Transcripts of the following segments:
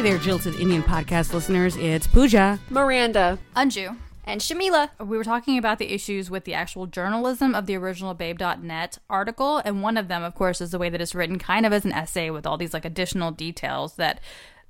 Hey there, Jilted Indian podcast listeners. It's Pooja. Miranda. Anju. And Shamila. We were talking about the issues with the actual journalism of the original Babe.net article, and one of them, of course, is the way that it's written kind of as an essay with all these like additional details that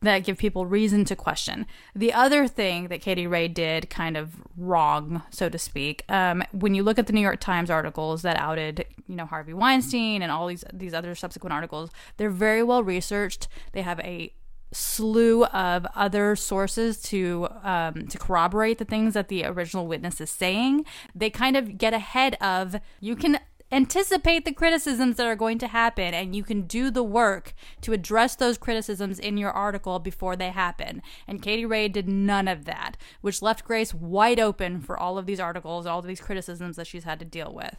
that give people reason to question. The other thing that Katie Way did kind of wrong, so to speak, um, when you look at the New York Times articles that outed, you know, Harvey Weinstein and all these these other subsequent articles, they're very well researched. They have a slew of other sources to um, to corroborate the things that the original witness is saying. They kind of get ahead of you can anticipate the criticisms that are going to happen and you can do the work to address those criticisms in your article before they happen. And Katie Way did none of that, which left Grace wide open for all of these articles, all of these criticisms that she's had to deal with.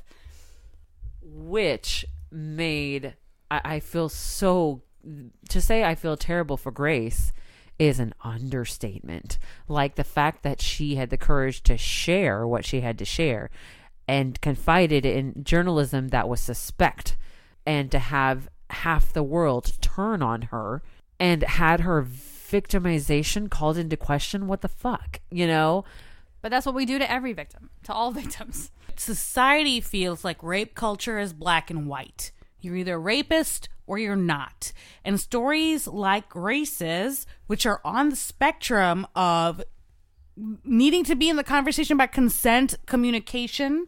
Which made I, I feel so to say I feel terrible for Grace is an understatement. Like the fact that she had the courage to share what she had to share and confided in journalism that was suspect and to have half the world turn on her and had her victimization called into question what the fuck you know but that's what we do to every victim to all victims Society feels like rape culture is black and white. You're either a rapist or you're not. And stories like Grace's, which are on the spectrum of needing to be in the conversation about consent, communication,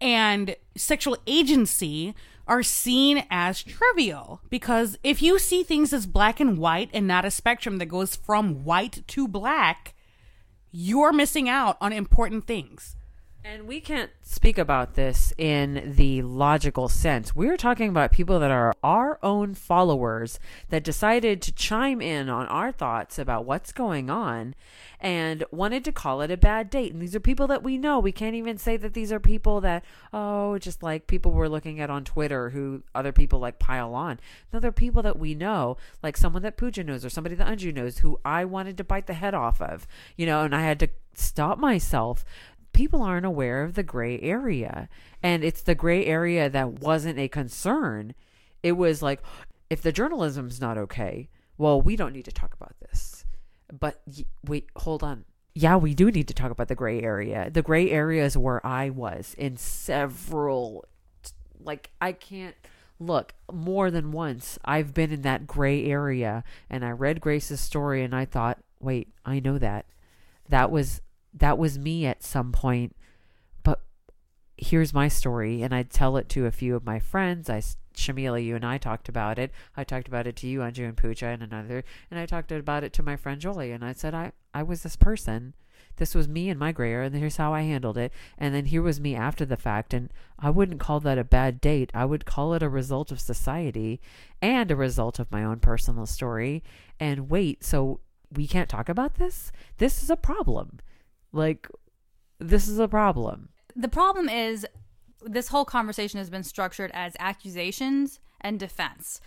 and sexual agency, are seen as trivial. Because if you see things as black and white and not a spectrum that goes from white to black, you're missing out on important things. And we can't speak about this in the logical sense. We're talking about people that are our own followers that decided to chime in on our thoughts about what's going on and wanted to call it a bad date. And these are people that we know. We can't even say that these are people that, oh, just like people we're looking at on Twitter who other people like pile on. No, they're people that we know, like someone that Pooja knows or somebody that Anju knows who I wanted to bite the head off of, you know, and I had to stop myself people aren't aware of the gray area. And it's the gray area that wasn't a concern. It was like, if the journalism's not okay, well, we don't need to talk about this. But wait, hold on. Yeah, we do need to talk about the gray area. The gray area is where I was in several, like, I can't look more than once. I've been in that gray area and I read Grace's story and I thought, wait, I know that. That was that was me at some point. But here's my story, and I tell it to a few of my friends. I Shamila, you and I talked about it. I talked about it to you, Anju and Pooja, and another, and I talked about it to my friend Jolie, and I said I I was this person. This was me in my gray area, and here's how I handled it. And then here was me after the fact, and I wouldn't call that a bad date. I would call it a result of society and a result of my own personal story. And wait, so we can't talk about this? This is a problem. Like, this is a problem. The problem is this whole conversation has been structured as accusations and defense,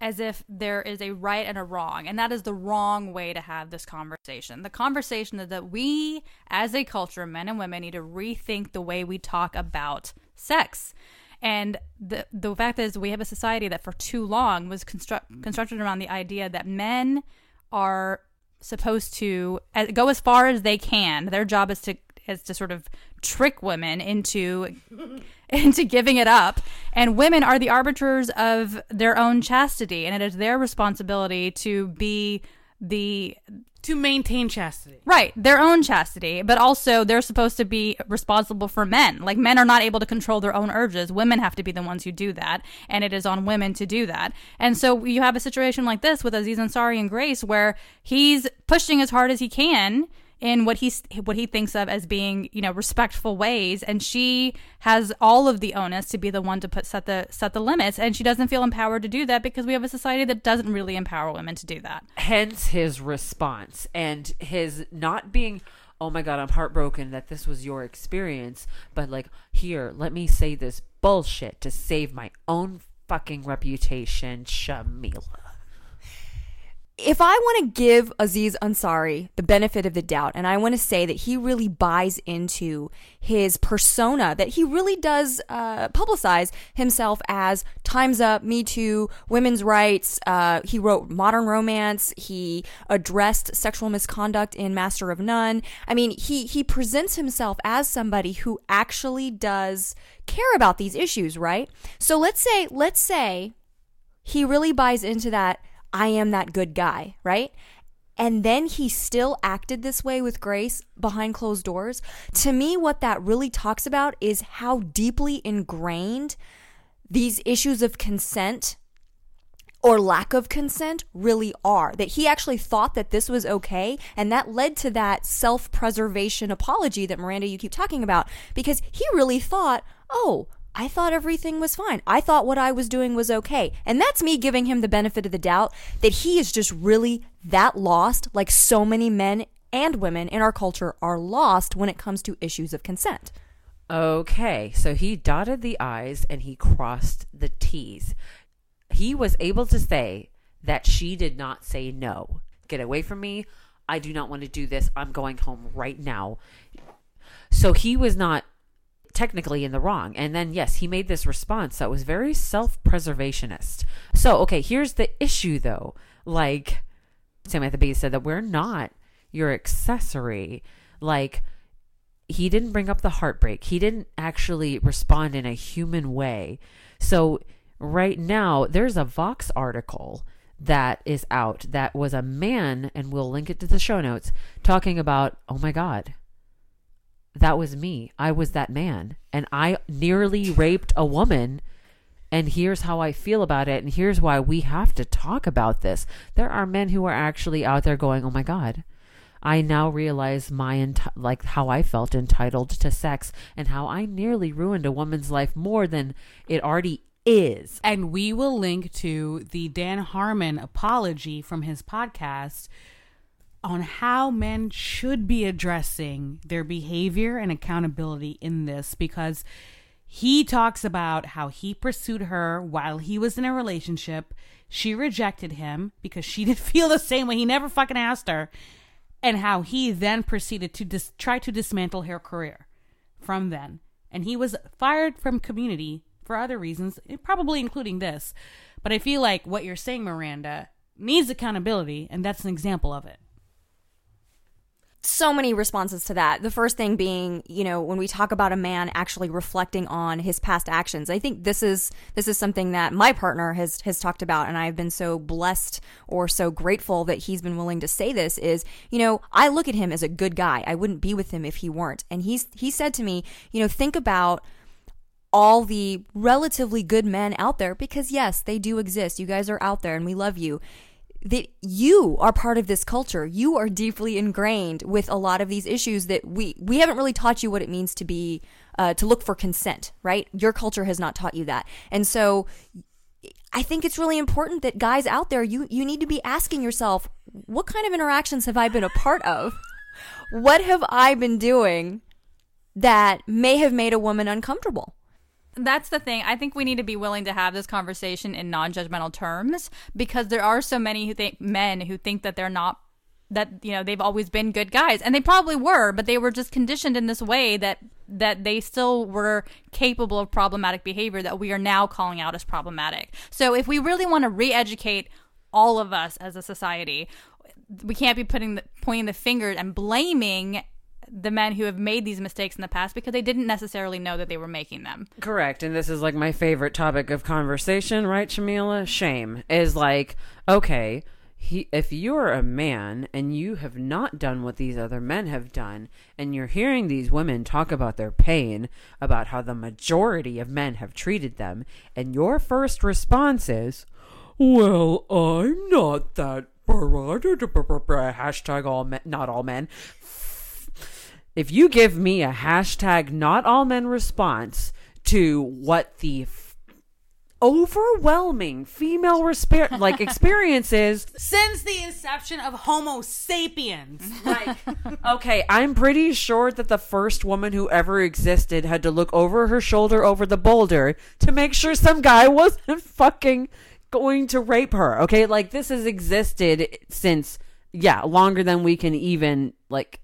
as if there is a right and a wrong. And that is the wrong way to have this conversation. The conversation is that we, as a culture, men and women, need to rethink the way we talk about sex. And the the fact is, we have a society that for too long was construct, constructed around the idea that men are supposed to uh, go as far as they can. Their job is to is to sort of trick women into into giving it up and women are the arbiters of their own chastity and it is their responsibility to be the to maintain chastity. Right, their own chastity, but also they're supposed to be responsible for men. Like men are not able to control their own urges. Women have to be the ones who do that, and it is on women to do that. And so you have a situation like this with Aziz Ansari and Grace where he's pushing as hard as he can in what he's what he thinks of as being you know respectful ways. And she has all of the onus to be the one to put set the set the limits. And she doesn't feel empowered to do that because we have a society that doesn't really empower women to do that. Hence his response and his not being oh my god i'm heartbroken that this was your experience but like here let me say this bullshit to save my own fucking reputation shamila if I want to give Aziz Ansari the benefit of the doubt, and I want to say that he really buys into his persona, that he really does uh, publicize himself as Time's Up, Me Too, women's rights. Uh, he wrote modern romance. He addressed sexual misconduct in Master of None. I mean, he he presents himself as somebody who actually does care about these issues, right? So let's say let's say he really buys into that I am that good guy, right? And then he still acted this way with Grace behind closed doors. To me, what that really talks about is how deeply ingrained these issues of consent or lack of consent really are. That he actually thought that this was okay. And that led to that self preservation apology that Miranda, you keep talking about, because he really thought, oh, I thought everything was fine. I thought what I was doing was okay. And that's me giving him the benefit of the doubt that he is just really that lost, like so many men and women in our culture are lost when it comes to issues of consent. Okay, so he dotted the I's and he crossed the T's. He was able to say that she did not say no. Get away from me. I do not want to do this. I'm going home right now. So he was not technically in the wrong. And then, yes, he made this response that was very self preservationist. So, okay, here's the issue though. Like, Samantha Bee said that we're not your accessory. Like, he didn't bring up the heartbreak, he didn't actually respond in a human way. So, right now, there's a Vox article that is out that was a man, and we'll link it to the show notes, talking about, oh my God, that was me. I was that man. And I nearly raped a woman. And here's how I feel about it. And here's why we have to talk about this. There are men who are actually out there going, oh my God. I now realize my enti- like how I felt entitled to sex and how I nearly ruined a woman's life more than it already is. And we will link to the Dan Harmon apology from his podcast on how men should be addressing their behavior and accountability in this because he talks about how he pursued her while he was in a relationship. She rejected him because she didn't feel the same way. He never fucking asked her. And how he then proceeded to dis- try to dismantle her career from then. And he was fired from community for other reasons, eh, probably including this. But I feel like what you're saying, Miranda, needs accountability, and that's an example of it so many responses to that. The first thing being, you know, when we talk about a man actually reflecting on his past actions, I think this is this is something that my partner has has talked about, and I've been so blessed or so grateful that he's been willing to say this. Is you know, I look at him as a good guy. I wouldn't be with him if he weren't. And he's he said to me, you know, think about all the relatively good men out there because yes, they do exist. You guys are out there, and we love you that you are part of this culture. You are deeply ingrained with a lot of these issues that we we haven't really taught you what it means to be uh, to look for consent, right? Your culture has not taught you that, and so I think it's really important that guys out there you you need to be asking yourself what kind of interactions have I been a part of? what have I been doing that may have made a woman uncomfortable? That's the thing. I think we need to be willing to have this conversation in non-judgmental terms because there are so many who think men who think that they're not that you know they've always been good guys and they probably were but they were just conditioned in this way that that they still were capable of problematic behavior that we are now calling out as problematic so if we really want to re-educate all of us as a society we can't be putting the, pointing the finger and blaming the men who have made these mistakes in the past because they didn't necessarily know that they were making them. Correct. And this is like my favorite topic of conversation, right, Shamila? Shame is like, okay, he, if you're a man and you have not done what these other men have done, and you're hearing these women talk about their pain, about how the majority of men have treated them, and your first response is, well, I'm not that. Hashtag all men, not all men if you give me a hashtag not all men response to what the f- overwhelming female like experiences since the inception of homo sapiens like okay i'm pretty sure that the first woman who ever existed had to look over her shoulder over the boulder to make sure some guy wasn't fucking going to rape her. Okay, like this has existed since yeah longer than we can even like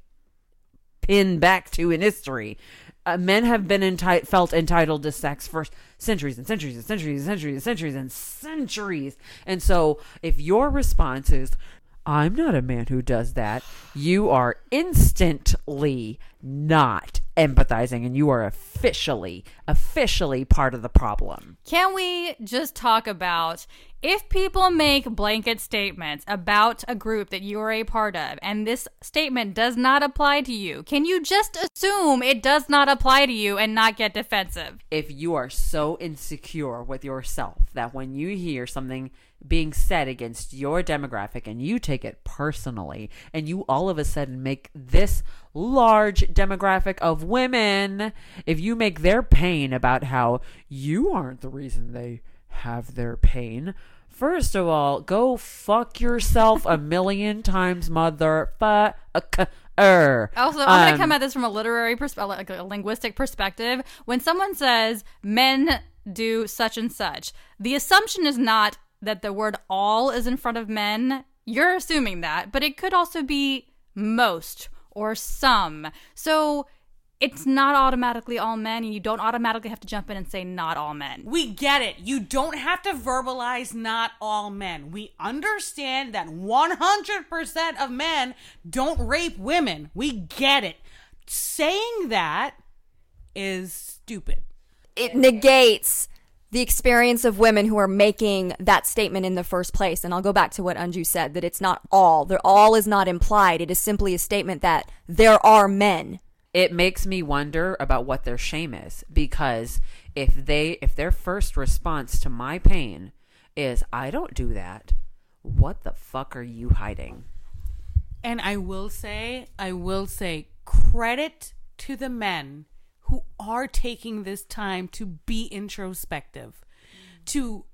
pin back to in history. Uh, men have been enti- felt entitled to sex for centuries and centuries and centuries and centuries and centuries and centuries. And so, if your response is, I'm not a man who does that, you are instantly not empathizing and you are officially, officially part of the problem. Can we just talk about if people make blanket statements about a group that you are a part of and this statement does not apply to you, can you just assume it does not apply to you and not get defensive? If you are so insecure with yourself that when you hear something being said against your demographic and you take it personally and you all of a sudden make this large demographic of women if you make their pain about how you aren't the reason they have their pain first of all go fuck yourself a million times motherfucker Also, I'm going Um, to come at this from a literary perspective, like a linguistic perspective. When someone says men do such and such, the assumption is not that the word all is in front of men. You're assuming that, but it could also be most or some. So it's not automatically all men, and you don't automatically have to jump in and say not all men. We get it. You don't have to verbalize not all men. We understand that 100% of men don't rape women. We get it. Saying that is stupid. it negates the experience of women who are making that statement in the first place. And I'll go back to what Anju said that it's not all. The all is not implied. It is simply a statement that there are men. It makes me wonder about what their shame is because if they if their first response to my pain is I don't do that, what the fuck are you hiding? And I will say, I will say, credit to the men who are taking this time to be introspective, to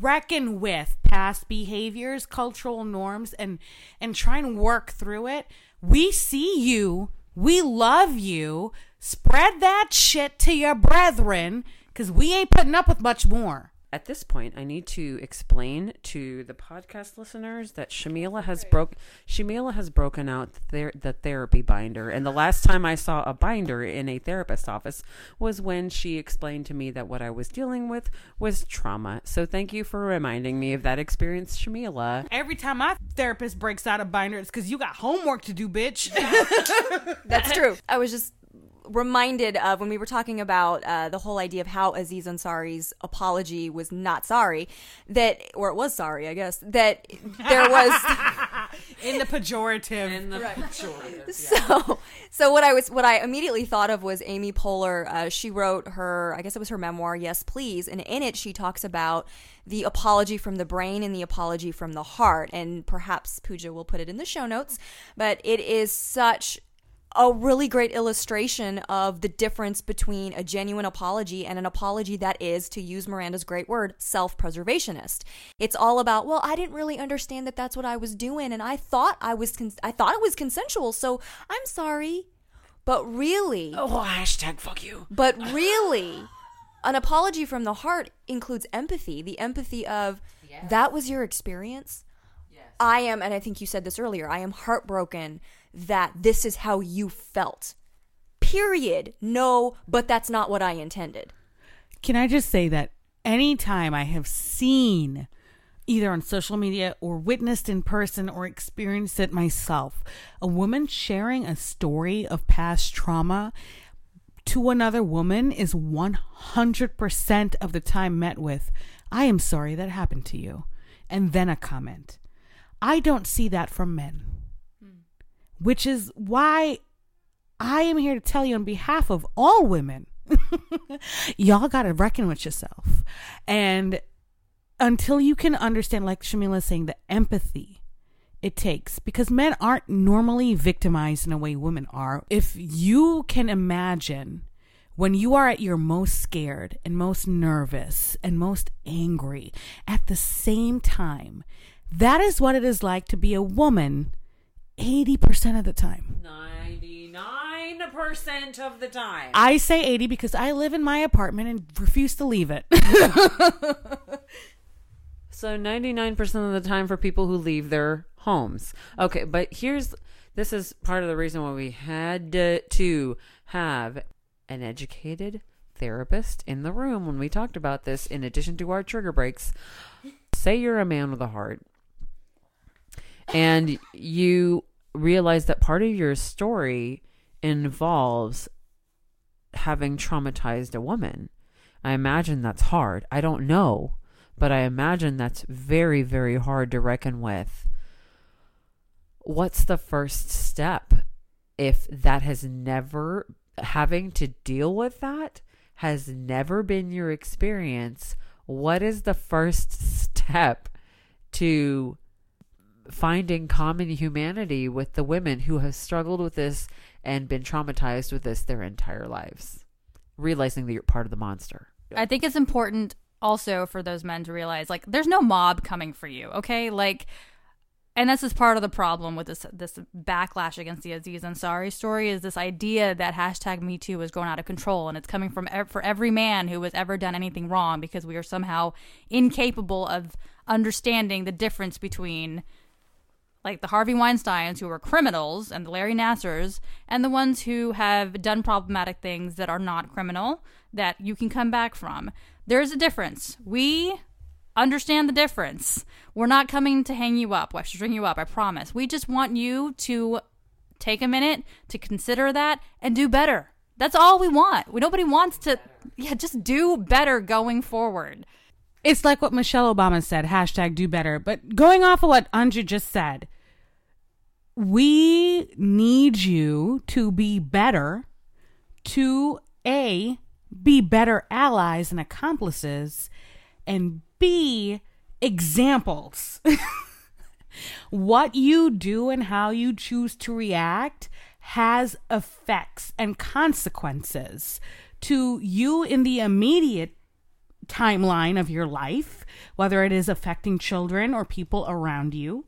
reckon with past behaviors, cultural norms, and and try and work through it. We see you. We love you. Spread that shit to your brethren, because we ain't putting up with much more. At this point, I need to explain to the podcast listeners that Shamila has broke Shamila has broken out their the therapy binder, and the last time I saw a binder in a therapist's office was when she explained to me that what I was dealing with was trauma. So thank you for reminding me of that experience, Shamila. Every time my therapist breaks out a binder, it's because you got homework to do, bitch. That's true. I was just reminded of when we were talking about uh, the whole idea of how Aziz Ansari's apology was not sorry, that, or it was sorry, I guess, that there was. in the pejorative. In the pejorative. so so what i was what i immediately thought of was amy poehler uh, she wrote her i guess it was her memoir yes please and in it she talks about the apology from the brain and the apology from the heart and perhaps pooja will put it in the show notes but it is such a really great illustration of the difference between a genuine apology and an apology that is, to use Miranda's great word, self preservationist. It's all about, well, I didn't really understand that that's what I was doing, and I thought I was, cons- I thought it was consensual, so I'm sorry. But really, Oh, hashtag fuck you. but really, an apology from the heart includes empathy. The empathy of that was your experience. I am, and I think you said this earlier, I am heartbroken that this is how you felt. Period. No, but that's not what I intended. Can I just say that anytime I have seen either on social media or witnessed in person or experienced it myself, a woman sharing a story of past trauma to another woman is 100% of the time met with, I am sorry that happened to you. And then a comment. I don't see that from men. Which is why I am here to tell you on behalf of all women y'all got to reckon with yourself. And until you can understand, like Shamila is saying, the empathy it takes, because men aren't normally victimized in a way women are. If you can imagine when you are at your most scared and most nervous and most angry at the same time, that is what it is like to be a woman 80% of the time. 99% of the time. I say 80 because I live in my apartment and refuse to leave it. So 99% of the time for people who leave their homes. Okay, but here's this is part of the reason why we had to have an educated therapist in the room when we talked about this in addition to our trigger breaks. Say you're a man with a heart and you realize that part of your story involves having traumatized a woman. I imagine that's hard. I don't know, but I imagine that's very, very hard to reckon with. What's the first step if that has never, having to deal with that has never been your experience? What is the first step to finding common humanity with the women who have struggled with this and been traumatized with this their entire lives, realizing that you're part of the monster. I think it's important also for those men to realize like there's no mob coming for you, okay? Like and this is part of the problem with this this backlash against the Aziz Ansari story is this idea that hashtag Me Too is going out of control and it's coming from ev- for every man who has ever done anything wrong because we are somehow incapable of understanding the difference between like the Harvey Weinsteins who were criminals and the Larry Nassers and the ones who have done problematic things that are not criminal that you can come back from. There's a difference. We understand the difference. We're not coming to hang you up, we're to string you up, I promise. We just want you to take a minute to consider that and do better. That's all we want. We, nobody wants to, yeah, just do better going forward. It's like what Michelle Obama said, hashtag do better. But going off of what Anju just said, we need you to be better, to A, be better allies and accomplices, and B, examples. what you do and how you choose to react has effects and consequences to you in the immediate timeline of your life, whether it is affecting children or people around you,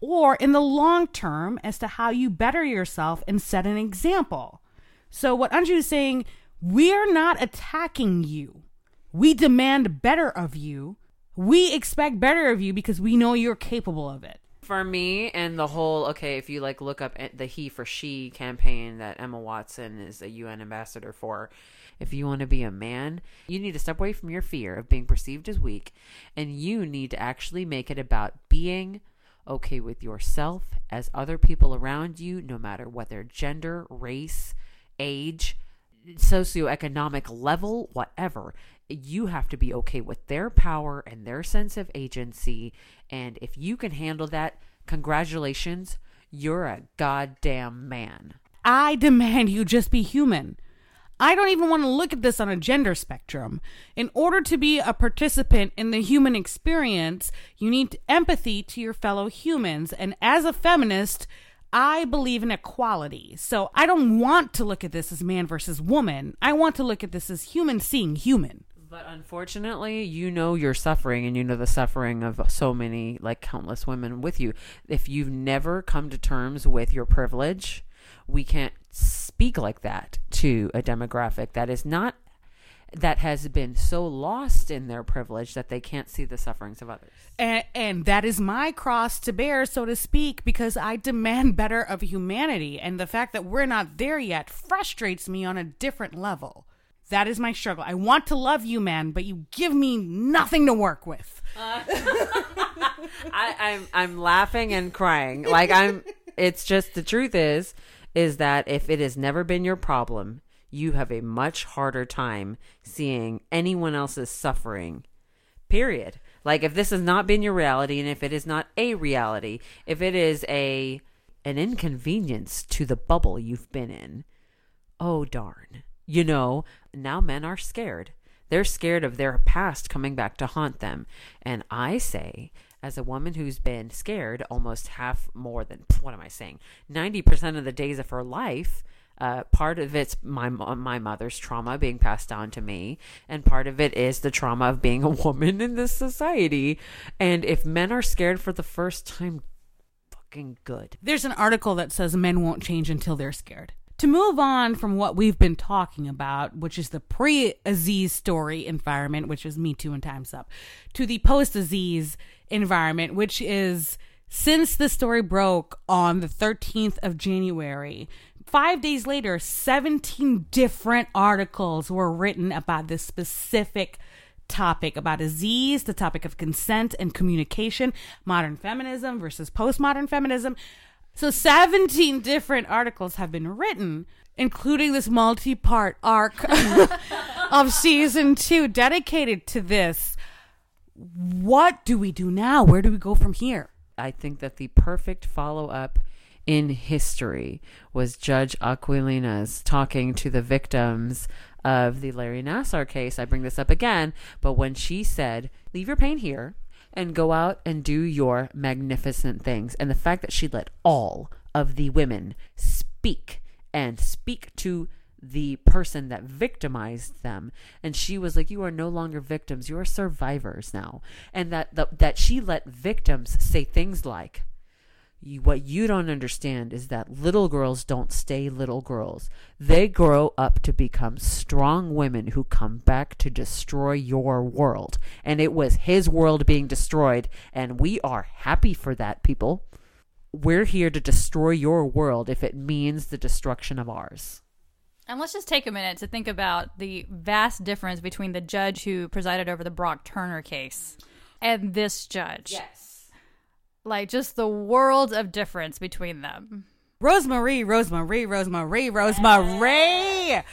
or in the long term as to how you better yourself and set an example. So, what Anju is saying, we're not attacking you. We demand better of you. We expect better of you because we know you're capable of it. For me, and the whole okay, if you like look up eh, the He for She campaign that Emma Watson is a UN ambassador for, if you want to be a man, you need to step away from your fear of being perceived as weak, and you need to actually make it about being okay with yourself as other people around you, no matter what their gender, race, age, socioeconomic level, whatever. You have to be okay with their power and their sense of agency. And if you can handle that, congratulations, you're a goddamn man. I demand you just be human. I don't even want to look at this on a gender spectrum. In order to be a participant in the human experience, you need empathy to your fellow humans. And as a feminist, I believe in equality. So I don't want to look at this as man versus woman. I want to look at this as human seeing human. But unfortunately, you know you're suffering and you know the suffering of so many, like countless women with you. If you've never come to terms with your privilege, we can't speak like that to a demographic that is not that has been so lost in their privilege that they can't see the sufferings of others. And, and that is my cross to bear, so to speak, because I demand better of humanity. And the fact that we're not there yet frustrates me on a different level. That is my struggle. I want to love you, man, but you give me nothing to work with. Uh, I, I'm I'm laughing and crying. Like I'm. It's just the truth is is that if it has never been your problem, you have a much harder time seeing anyone else's suffering. Period. Like if this has not been your reality and if it is not a reality, if it is a an inconvenience to the bubble you've been in, oh darn. You know, now men are scared. They're scared of their past coming back to haunt them. And I say as a woman who's been scared almost half more than what am I saying? 90% of the days of her life. Uh, part of it's my my mother's trauma being passed down to me, and part of it is the trauma of being a woman in this society. And if men are scared for the first time, fucking good. There's an article that says men won't change until they're scared. To move on from what we've been talking about, which is the pre Aziz story environment, which is Me Too and Time's Up, to the post Aziz environment, which is since the story broke on the 13th of January, five days later, 17 different articles were written about this specific topic about Aziz, the topic of consent and communication, modern feminism versus postmodern feminism. So 17 different articles have been written, including this multi part arc of season two dedicated to this. What do we do now? Where do we go from here? I think that the perfect follow up in history was Judge Aquilina's talking to the victims of the Larry Nassar case. I bring this up again, but when she said, Leave your pain here and go out and do your magnificent things, and the fact that she let all of the women speak and speak to the person that victimized them and she was like you are no longer victims you are survivors now and that the, that she let victims say things like what you don't understand is that little girls don't stay little girls. They grow up to become strong women who come back to destroy your world. And it was his world being destroyed, and we are happy for that, people. We're here to destroy your world if it means the destruction of ours. And let's just take a minute to think about the vast difference between the judge who presided over the Brock Turner case and this judge. Yes. Like just the world of difference between them. Rosemarie, Rosemarie, Rosemarie, Rosemarie.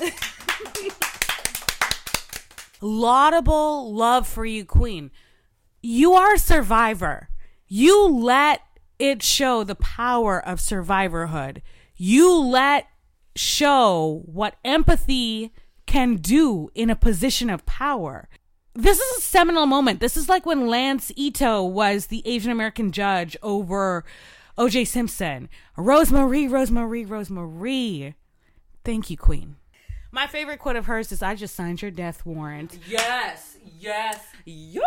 Laudable love for you, Queen. You are a survivor. You let it show the power of survivorhood. You let show what empathy can do in a position of power. This is a seminal moment. This is like when Lance Ito was the Asian American judge over OJ Simpson. Rosemarie, Rosemarie, Rosemarie. Thank you, Queen. My favorite quote of hers is I just signed your death warrant. Yes, yes, yes.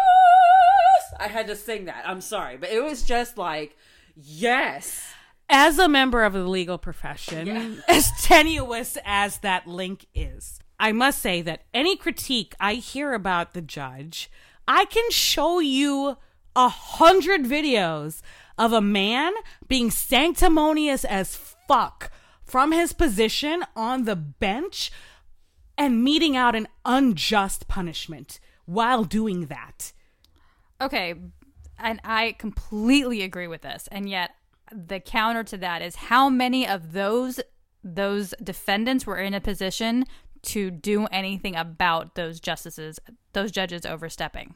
I had to sing that. I'm sorry, but it was just like, yes. As a member of the legal profession, as tenuous as that link is, I must say that any critique I hear about the judge, I can show you a hundred videos of a man being sanctimonious as fuck from his position on the bench and meting out an unjust punishment while doing that. Okay, and I completely agree with this. And yet the counter to that is how many of those those defendants were in a position to do anything about those justices, those judges overstepping?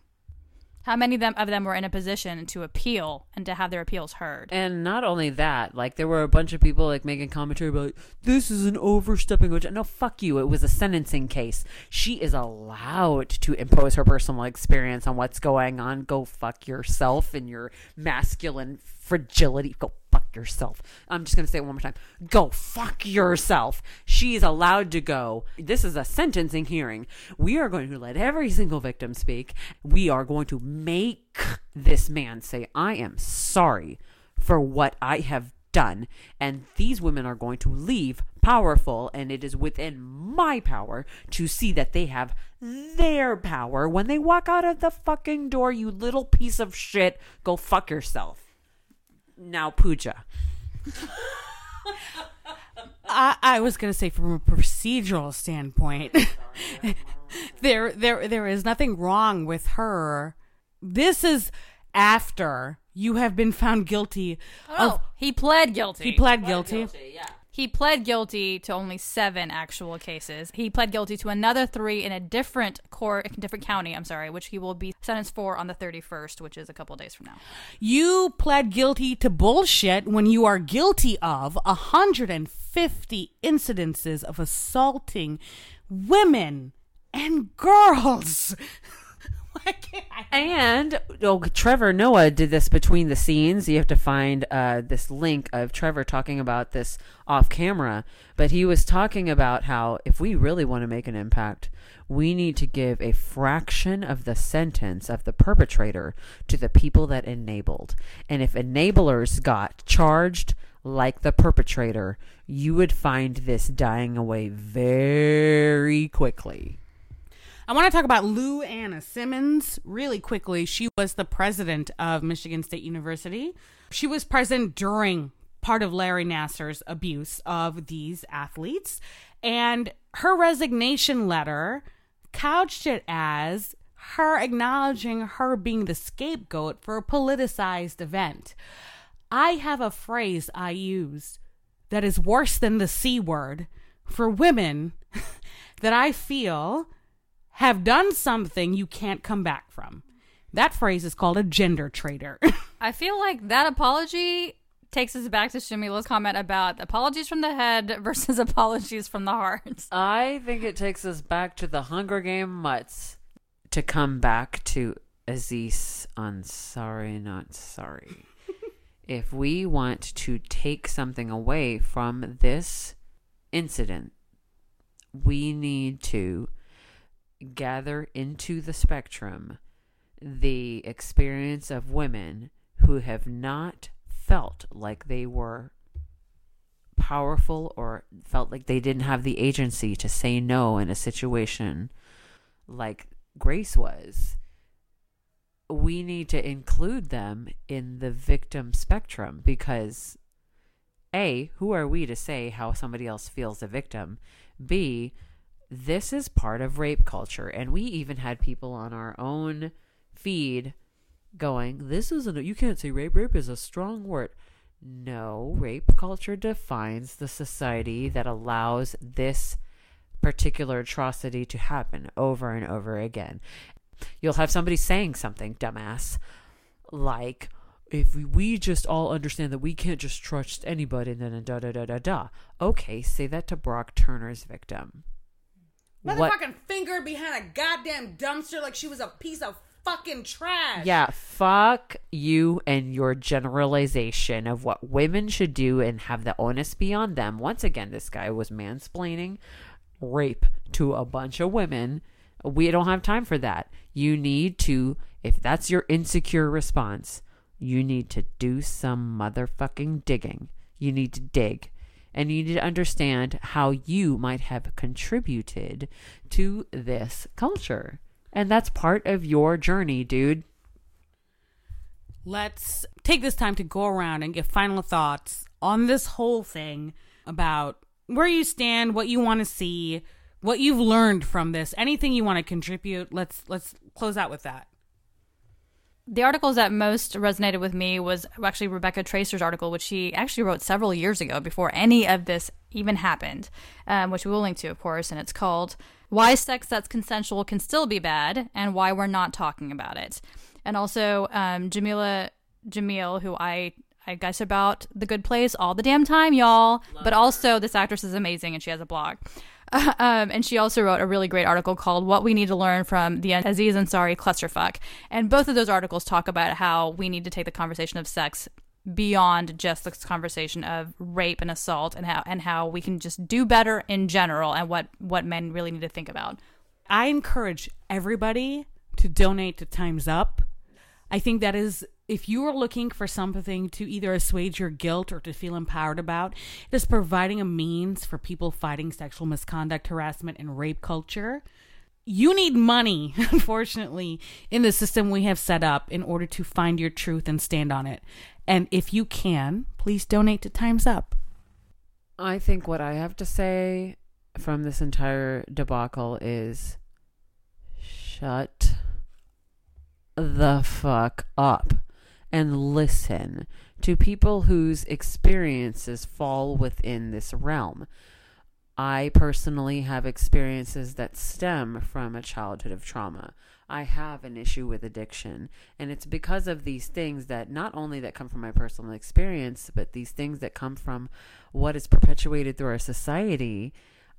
How many of them, of them were in a position to appeal and to have their appeals heard? And not only that, like there were a bunch of people like making commentary about this is an overstepping. Which no, fuck you. It was a sentencing case. She is allowed to impose her personal experience on what's going on. Go fuck yourself and your masculine fragility. Go fuck yourself. I'm just going to say it one more time. Go fuck yourself. She's allowed to go. This is a sentencing hearing. We are going to let every single victim speak. We are going to make this man say, I am sorry for what I have done. And these women are going to leave powerful, and it is within my power to see that they have their power when they walk out of the fucking door. You little piece of shit. Go fuck yourself. Now, Pooja. I, I was going to say from a procedural standpoint, there there there is nothing wrong with her. This is after you have been found guilty oh, of. Oh, he pled guilty. He pled guilty. He pled guilty to only seven actual cases. He pled guilty to another three in a different court, different county. I'm sorry, which he will be sentenced for on the 31st, which is a couple days from now. You pled guilty to bullshit when you are guilty of 150 incidences of assaulting women and girls. And oh, Trevor Noah did this between the scenes. You have to find uh, this link of Trevor talking about this off camera. But he was talking about how if we really want to make an impact, we need to give a fraction of the sentence of the perpetrator to the people that enabled. And if enablers got charged like the perpetrator, you would find this dying away very quickly. I want to talk about Lou Anna Simmons really quickly. She was the president of Michigan State University. She was president during part of Larry Nassar's abuse of these athletes. And her resignation letter couched it as her acknowledging her being the scapegoat for a politicized event. I have a phrase I use that is worse than the C word for women that I feel have done something you can't come back from. That phrase is called a gender traitor. I feel like that apology takes us back to Shamila's comment about apologies from the head versus apologies from the heart. I think it takes us back to the Hunger Game mutts to come back to Aziz on sorry, not sorry. if we want to take something away from this incident, we need to gather into the spectrum the experience of women who have not felt like they were powerful or felt like they didn't have the agency to say no in a situation like Grace was. We need to include them in the victim spectrum because A, who are we to say how somebody else feels a victim? B, this is part of rape culture. And we even had people on our own feed going, This isn't, you can't say rape. Rape is a strong word. No, rape culture defines the society that allows this particular atrocity to happen over and over again. You'll have somebody saying something, dumbass, like, if we just all understand that we can't just trust anybody, da da da da da da. Okay, say that to Brock Turner's victim. Motherfucking finger behind a goddamn dumpster like she was a piece of fucking trash. Yeah, fuck you and your generalization of what women should do and have the onus be on them. Once again, this guy was mansplaining rape to a bunch of women. We don't have time for that. You need to, if that's your insecure response, you need to do some motherfucking digging. You need to dig. And you need to understand how you might have contributed to this culture. And that's part of your journey, dude. Let's take this time to go around and give final thoughts on this whole thing about where you stand, what you want to see, what you've learned from this, anything you want to contribute. Let's let's close out with that. The articles that most resonated with me was actually Rebecca Traister's article, which she actually wrote several years ago before any of this even happened, um, which we will link to, of course. And it's called Why Sex That's Consensual Can Still Be Bad and Why We're Not Talking About It. And also, um, Jameela Jamil, who I I guess about The Good Place all the damn time, y'all. Love but also, this actress is amazing and she has a blog. um, and she also wrote a really great article called What We Need to Learn from the Aziz Ansari Clusterfuck. And both of those articles talk about how we need to take the conversation of sex beyond just this conversation of rape and assault and how and how we can just do better in general and what what men really need to think about. I encourage everybody to donate to Times Up. I think that is if you are looking for something to either assuage your guilt or to feel empowered about, it is providing a means for people fighting sexual misconduct, harassment, and rape culture. You need money, unfortunately, in the system we have set up in order to find your truth and stand on it. And if you can, please donate to Time's Up. I think what I have to say from this entire debacle is shut the fuck up and listen to people whose experiences fall within this realm. I personally have experiences that stem from a childhood of trauma. I have an issue with addiction, and it's because of these things that not only that come from my personal experience, but these things that come from what is perpetuated through our society.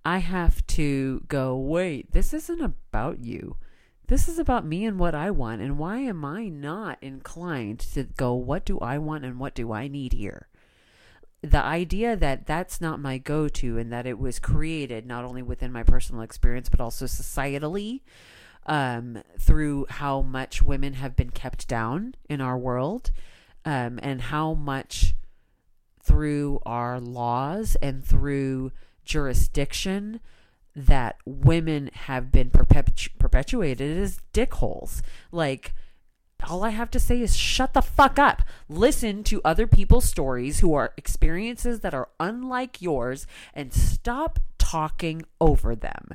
I have to go, wait, this isn't about you. This is about me and what I want. And why am I not inclined to go, what do I want and what do I need here? The idea that that's not my go to and that it was created not only within my personal experience, but also societally um, through how much women have been kept down in our world um, and how much through our laws and through jurisdiction that women have been perpetu- perpetuated as dickholes. Like, all I have to say is shut the fuck up. Listen to other people's stories who are experiences that are unlike yours and stop talking over them.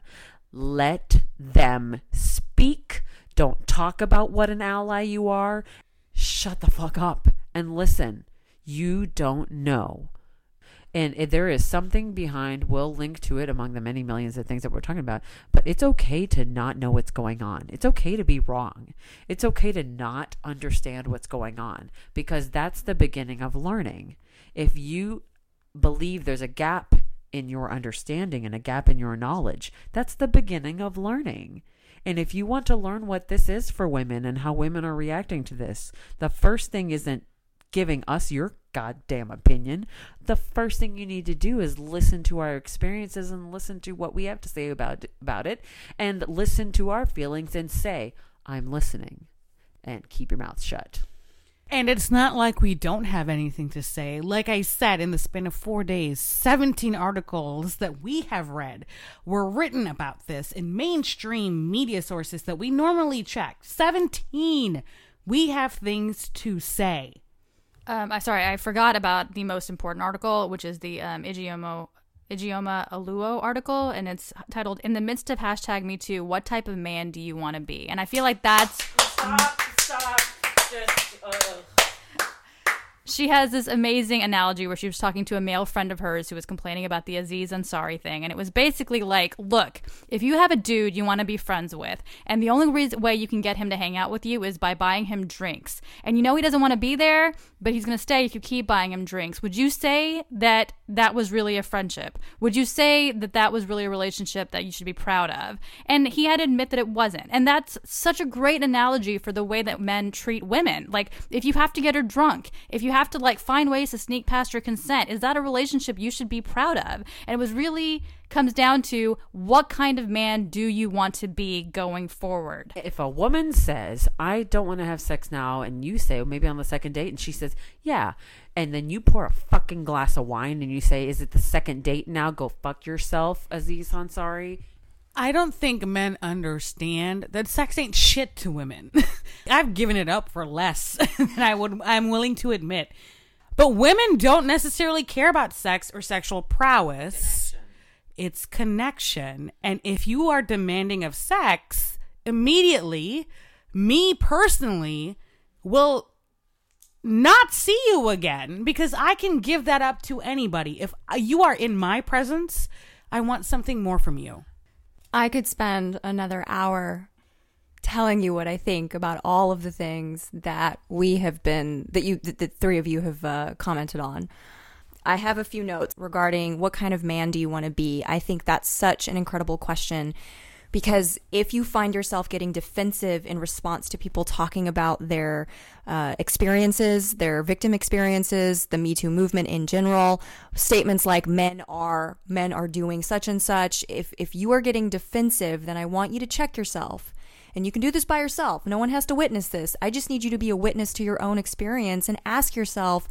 Let them speak. Don't talk about what an ally you are. Shut the fuck up and listen. You don't know. And there is something behind, we'll link to it among the many millions of things that we're talking about. But it's okay to not know what's going on. It's okay to be wrong. It's okay to not understand what's going on because that's the beginning of learning. If you believe there's a gap in your understanding and a gap in your knowledge, that's the beginning of learning. And if you want to learn what this is for women and how women are reacting to this, the first thing isn't giving us your goddamn opinion. The first thing you need to do is listen to our experiences and listen to what we have to say about about it and listen to our feelings and say, "I'm listening." And keep your mouth shut. And it's not like we don't have anything to say. Like I said, in the span of four days, 17 articles that we have read were written about this in mainstream media sources that we normally check. 17! We have things to say. Um, I sorry, I forgot about the most important article, which is the um, Igiomo Ijeoma Oluo article, and it's titled "In the midst of hashtag Me Too, what type of man do you want to be?" And I feel like that's Stop, stop. Just uh. She has this amazing analogy where she was talking to a male friend of hers who was complaining about the Aziz Ansari thing. And it was basically like, look, if you have a dude you want to be friends with, and the only reason, way you can get him to hang out with you is by buying him drinks, and you know he doesn't want to be there, but he's going to stay if you keep buying him drinks, would you say that that was really a friendship? Would you say that that was really a relationship that you should be proud of? And he had to admit that it wasn't. And that's such a great analogy for the way that men treat women. Like, if you have to get her drunk, if you have to like find ways to sneak past your consent, is that a relationship you should be proud of? And it was really comes down to what kind of man do you want to be going forward? If a woman says, I don't want to have sex now, and you say, well, maybe on the second date, and she says, yeah, and then you pour a fucking glass of wine and you say, is it the second date now? Go fuck yourself, Aziz Ansari. I don't think men understand that sex ain't shit to women. I've given it up for less than I would I'm willing to admit. But women don't necessarily care about sex or sexual prowess. It's connection. And if you are demanding of sex, immediately, me personally will not see you again because I can give that up to anybody. If you are in my presence, I want something more from you. I could spend another hour telling you what I think about all of the things that we have been that you that the three of you have uh, commented on. I have a few notes regarding what kind of man do you want to be. I think that's such an incredible question because if you find yourself getting defensive in response to people talking about their uh, experiences, their victim experiences, the Me Too movement in general, statements like "men are men are doing such and such," if if you are getting defensive, then I want you to check yourself. And you can do this by yourself. No one has to witness this. I just need you to be a witness to your own experience and ask yourself,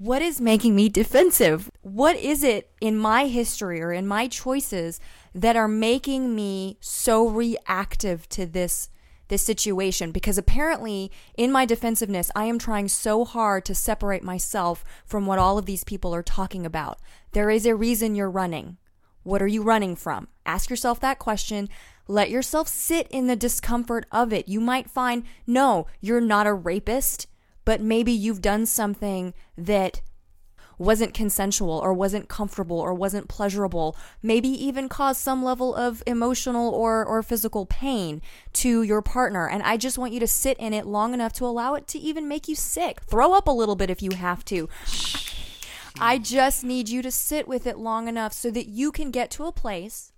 what is making me defensive? What is it in my history or in my choices that are making me so reactive to this this situation because apparently in my defensiveness I am trying so hard to separate myself from what all of these people are talking about. There is a reason you're running. What are you running from? Ask yourself that question. Let yourself sit in the discomfort of it. You might find no, you're not a rapist, but maybe you've done something that wasn't consensual or wasn't comfortable or wasn't pleasurable, maybe even caused some level of emotional or, or physical pain to your partner. And I just want you to sit in it long enough to allow it to even make you sick. Throw up a little bit if you have to. I just need you to sit with it long enough so that you can get to a place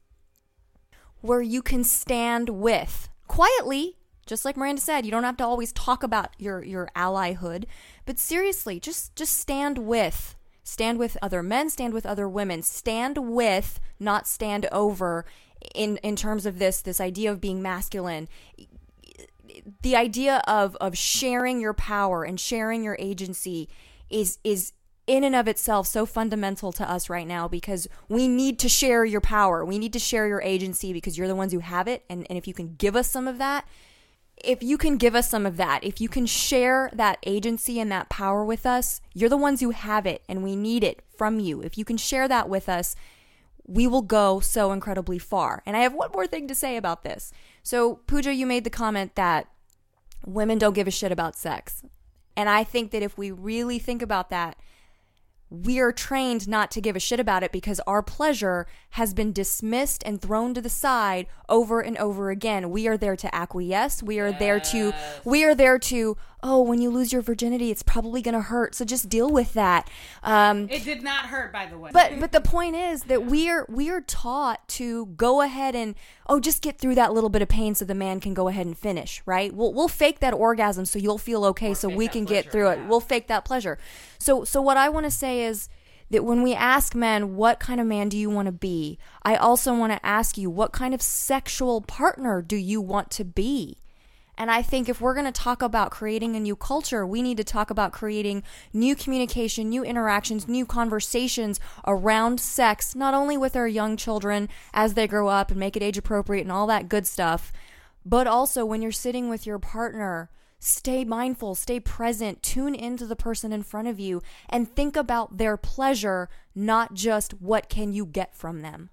where you can stand with quietly just like Miranda said, you don't have to always talk about your your allyhood, but seriously, just just stand with stand with other men, stand with other women, stand with, not stand over in in terms of this this idea of being masculine. The idea of of sharing your power and sharing your agency is is in and of itself so fundamental to us right now because we need to share your power. We need to share your agency because you're the ones who have it. And, and if you can give us some of that, if you can give us some of that, if you can share that agency and that power with us, you're the ones who have it and we need it from you. If you can share that with us, we will go so incredibly far. And I have one more thing to say about this. So, Pooja, you made the comment that women don't give a shit about sex. And I think that if we really think about that, we are trained not to give a shit about it because our pleasure has been dismissed and thrown to the side over and over again. We are there to acquiesce. We are yes. there to, we are there to, oh, when you lose your virginity, it's probably going to hurt. So just deal with that. Um, it did not hurt, by the way. But, but the point is that we are, we are taught to go ahead and, oh, just get through that little bit of pain so the man can go ahead and finish, right? We'll, we'll fake that orgasm so you'll feel okay or so we can pleasure, get through yeah. it. We'll fake that pleasure. So, so what I want to say is that when we ask men, what kind of man do you want to be? I also want to ask you, what kind of sexual partner do you want to be? And I think if we're going to talk about creating a new culture, we need to talk about creating new communication, new interactions, new conversations around sex, not only with our young children as they grow up and make it age appropriate and all that good stuff, but also when you're sitting with your partner Stay mindful, stay present, tune into the person in front of you, and think about their pleasure, not just what can you get from them.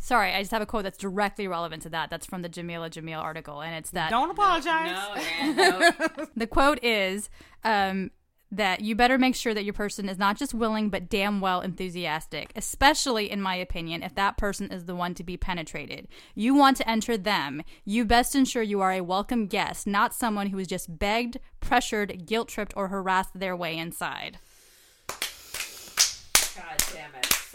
Sorry, I just have a quote that's directly relevant to that. That's from the Jameela Jamil article, and it's that. Don't apologize. No, no, no. the quote is, um, that you better make sure that your person is not just willing but damn well enthusiastic, especially in my opinion if that person is the one to be penetrated. You want to enter them. You best ensure you are a welcome guest, not someone who is just begged, pressured, guilt tripped, or harassed their way inside. God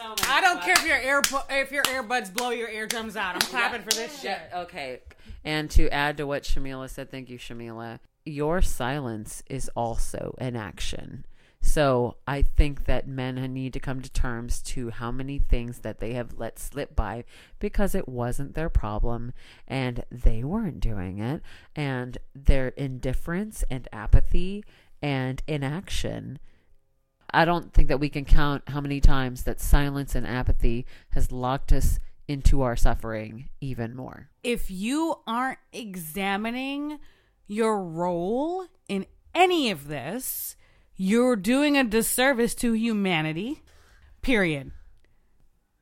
Oh damn it. I don't care if your ear if your earbuds blow your eardrums out. I'm clapping yeah. for this shit. Yeah, okay. And to add to what Shamila said, thank you, Shamila your silence is also an action. So I think that men need to come to terms to how many things that they have let slip by because it wasn't their problem and they weren't doing it and their indifference and apathy and inaction. I don't think that we can count how many times that silence and apathy has locked us into our suffering even more. If you aren't examining your role in any of this, you're doing a disservice to humanity. Period.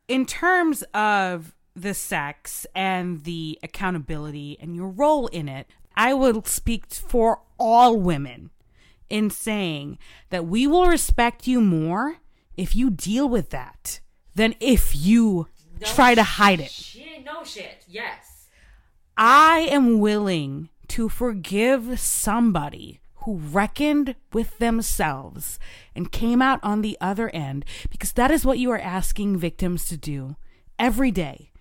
In terms of the sex and the accountability and your role in it, I will speak for all women in saying that we will respect you more if you deal with that than if you no try to hide it. Shit, no shit. Yes. I am willing to forgive somebody who reckoned with themselves and came out on the other end because that is what you are asking victims to do every day.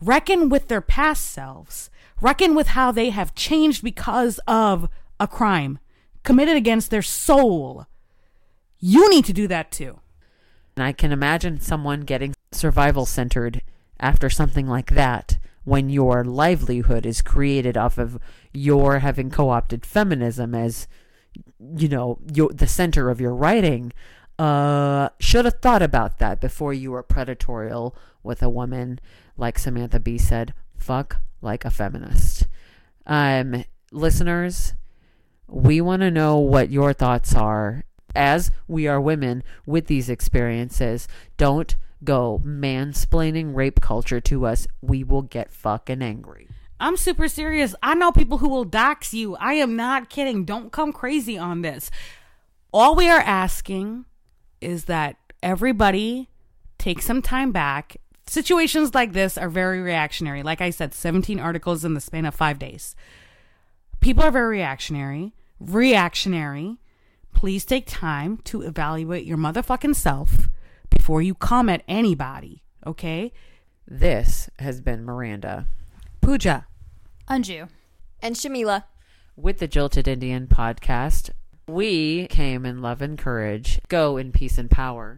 Reckon with their past selves, reckon with how they have changed because of a crime committed against their soul. You need to do that too. And I can imagine someone getting survival centered after something like that when your livelihood is created off of your having co-opted feminism as you know your, the center of your writing uh, should have thought about that before you were predatorial with a woman like samantha bee said fuck like a feminist um listeners we want to know what your thoughts are as we are women with these experiences don't go mansplaining rape culture to us, we will get fucking angry. I'm super serious. I know people who will dox you. I am not kidding. Don't come crazy on this. All we are asking is that everybody take some time back. Situations like this are very reactionary. Like I said, 17 articles in the span of five days. People are very reactionary. Reactionary. Please take time to evaluate your motherfucking self before you comment anybody, okay? This has been Miranda, Pooja, Anju, and Shamila with the Jilted Indian podcast. We came in love and courage. Go in peace and power.